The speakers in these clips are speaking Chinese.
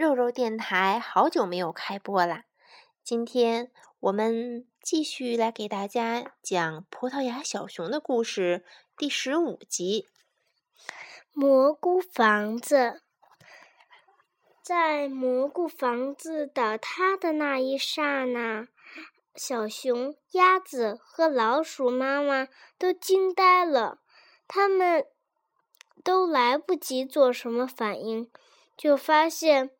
肉肉电台好久没有开播啦，今天我们继续来给大家讲《葡萄牙小熊》的故事，第十五集《蘑菇房子》。在蘑菇房子倒塌的那一刹那，小熊、鸭子和老鼠妈妈都惊呆了，他们。都来不及做什么反应，就发现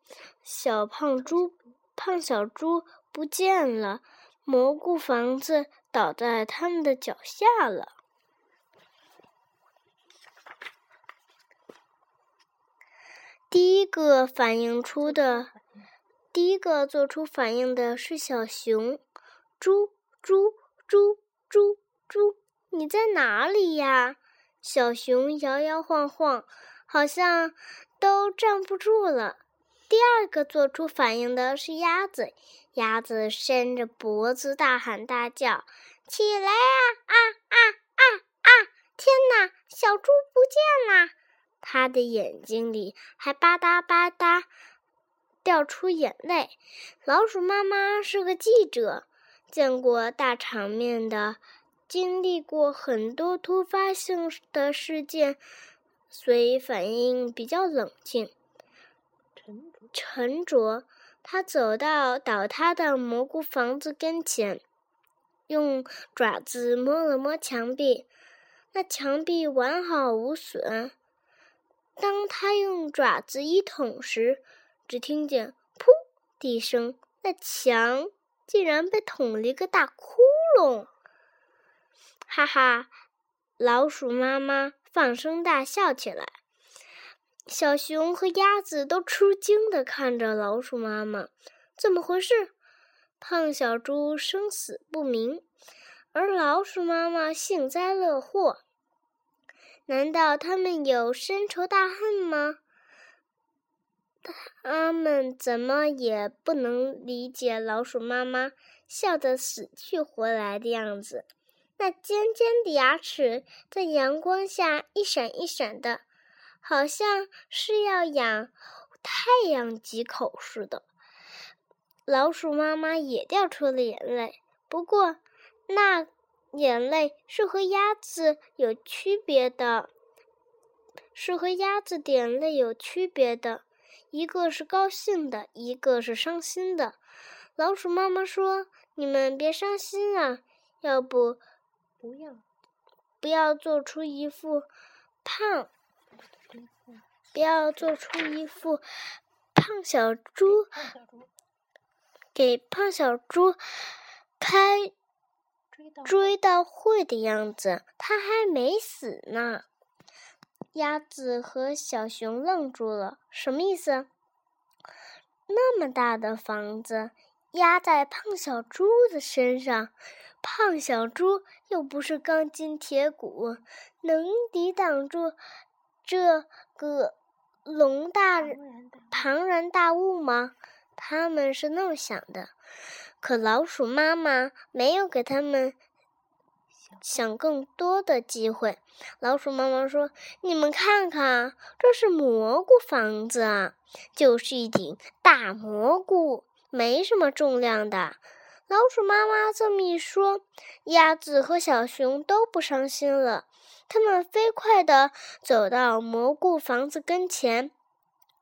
小胖猪、胖小猪不见了，蘑菇房子倒在他们的脚下了。第一个反应出的，第一个做出反应的是小熊，猪猪猪猪猪，你在哪里呀？小熊摇摇晃晃，好像都站不住了。第二个做出反应的是鸭子，鸭子伸着脖子大喊大叫：“起来啊啊啊啊啊！天哪，小猪不见啦！它的眼睛里还吧嗒吧嗒掉出眼泪。老鼠妈妈是个记者，见过大场面的。经历过很多突发性的事件，所以反应比较冷静、沉着。他走到倒塌的蘑菇房子跟前，用爪子摸了摸墙壁，那墙壁完好无损。当他用爪子一捅时，只听见“噗”的一声，那墙竟然被捅了一个大窟窿。哈哈，老鼠妈妈放声大笑起来。小熊和鸭子都吃惊的看着老鼠妈妈，怎么回事？胖小猪生死不明，而老鼠妈妈幸灾乐祸。难道他们有深仇大恨吗？他们怎么也不能理解老鼠妈妈笑得死去活来的样子。那尖尖的牙齿在阳光下一闪一闪的，好像是要养太阳几口似的。老鼠妈妈也掉出了眼泪，不过那眼泪是和鸭子有区别的，是和鸭子的眼泪有区别的，一个是高兴的，一个是伤心的。老鼠妈妈说：“你们别伤心啊，要不……”不要，不要做出一副胖，不要做出一副胖小猪，给胖小猪开追悼会的样子。他还没死呢。鸭子和小熊愣住了，什么意思？那么大的房子压在胖小猪的身上。胖小猪又不是钢筋铁骨，能抵挡住这个龙大庞然大物吗？他们是那么想的。可老鼠妈妈没有给他们想更多的机会。老鼠妈妈说：“你们看看，这是蘑菇房子啊，就是一顶大蘑菇，没什么重量的。”老鼠妈妈这么一说，鸭子和小熊都不伤心了。它们飞快地走到蘑菇房子跟前，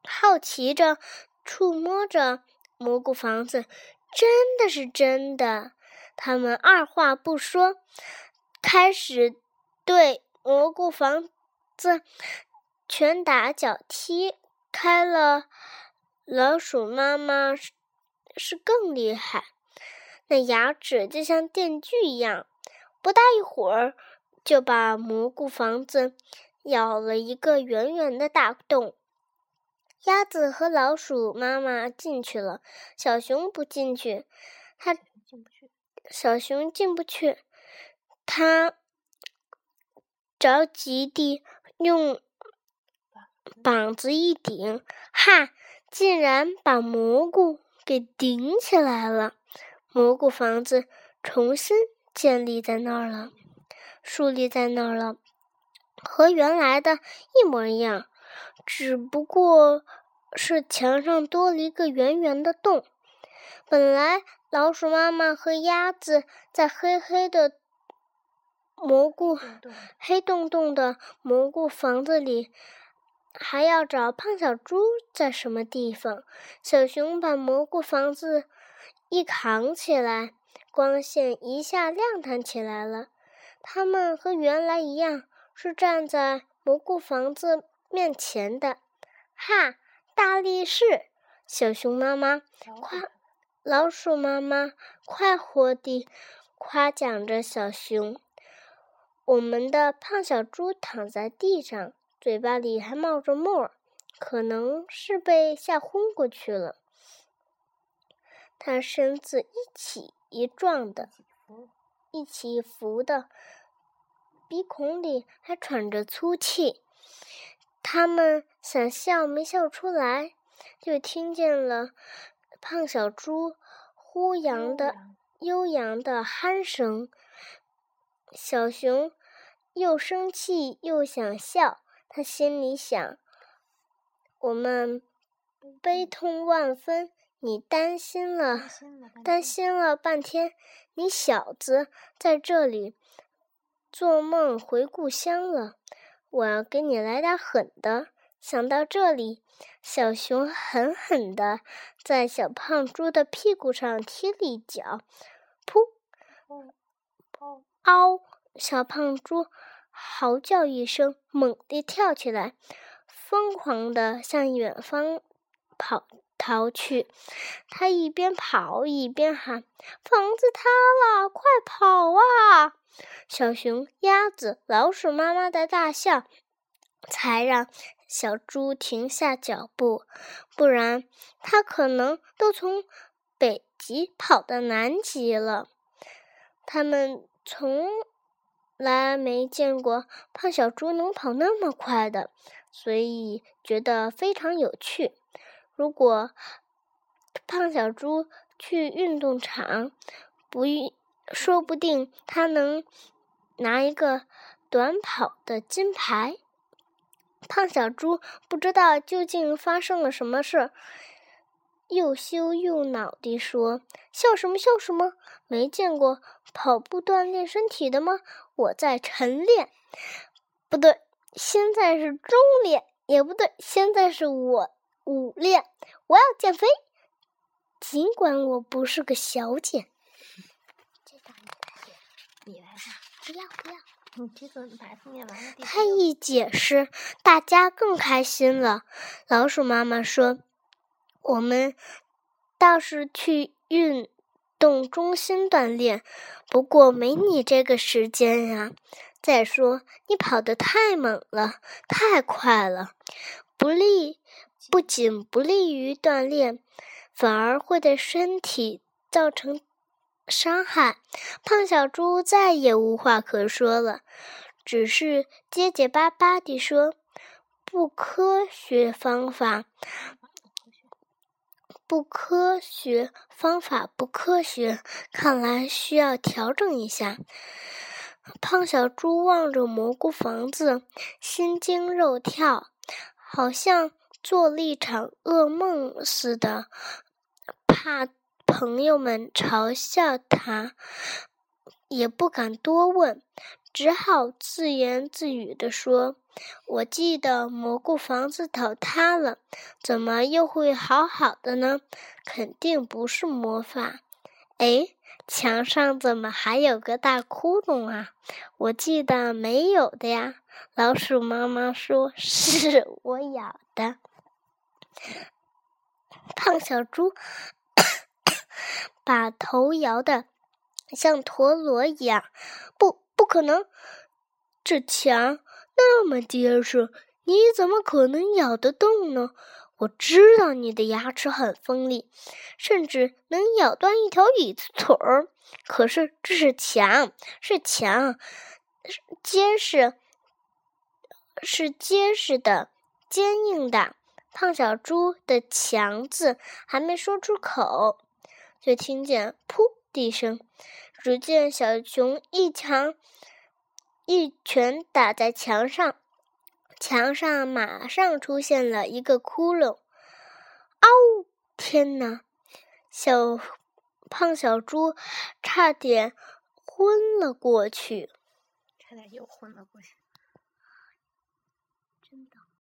好奇着触摸着蘑菇房子。真的是真的！它们二话不说，开始对蘑菇房子拳打脚踢开了。老鼠妈妈是更厉害。那牙齿就像电锯一样，不大一会儿就把蘑菇房子咬了一个圆圆的大洞。鸭子和老鼠妈妈进去了，小熊不进去，它小熊进不去，它着急地用膀子一顶，哈，竟然把蘑菇给顶起来了。蘑菇房子重新建立在那儿了，树立在那儿了，和原来的一模一样。只不过是墙上多了一个圆圆的洞。本来老鼠妈妈和鸭子在黑黑的蘑菇、黑洞洞的蘑菇房子里，还要找胖小猪在什么地方。小熊把蘑菇房子一扛起来，光线一下亮堂起来了。他们和原来一样，是站在蘑菇房子面前的。哈，大力士！小熊妈妈夸，老鼠妈妈快活地夸奖着小熊。我们的胖小猪躺在地上，嘴巴里还冒着沫儿，可能是被吓昏过去了。他身子一起一撞的。一起伏的，鼻孔里还喘着粗气。他们想笑没笑出来，就听见了胖小猪呼扬的悠扬的鼾声。小熊又生气又想笑，他心里想：我们悲痛万分。你担心了，担心了半天，你小子在这里做梦回故乡了。我要给你来点狠的。想到这里，小熊狠狠地在小胖猪的屁股上踢了一脚，噗！嗷！小胖猪嚎叫一声，猛地跳起来，疯狂地向远方跑。逃去，他一边跑一边喊：“房子塌了，快跑啊！”小熊、鸭子、老鼠妈妈的大笑，才让小猪停下脚步，不然它可能都从北极跑到南极了。他们从来没见过胖小猪能跑那么快的，所以觉得非常有趣。如果胖小猪去运动场，不，说不定他能拿一个短跑的金牌。胖小猪不知道究竟发生了什么事，又羞又恼地说：“笑什么笑什么？没见过跑步锻炼身体的吗？我在晨练，不对，现在是中练，也不对，现在是我。”五练，我要减肥，尽管我不是个小姐。你来，你来吧。不要不要，你这个把它念完了。他一解释，大家更开心了。老鼠妈妈说：“我们倒是去运动中心锻炼，不过没你这个时间呀。再说，你跑得太猛了，太快了，不利。”不仅不利于锻炼，反而会对身体造成伤害。胖小猪再也无话可说了，只是结结巴巴地说：“不科学方法，不科学方法，不科学，看来需要调整一下。”胖小猪望着蘑菇房子，心惊肉跳，好像……做了一场噩梦似的，怕朋友们嘲笑他，也不敢多问，只好自言自语地说：“我记得蘑菇房子倒塌了，怎么又会好好的呢？肯定不是魔法。哎，墙上怎么还有个大窟窿啊？我记得没有的呀。”老鼠妈妈说：“ 是我咬的。”胖小猪把头摇得像陀螺一样，不，不可能！这墙那么结实，你怎么可能咬得动呢？我知道你的牙齿很锋利，甚至能咬断一条椅子腿儿。可是这是墙，是墙，结实，是结实的，坚硬的。胖小猪的“强”字还没说出口，就听见“噗”的一声。只见小熊一强一拳打在墙上，墙上马上出现了一个窟窿。嗷！天哪！小胖小猪差点昏了过去，差点又昏了过去。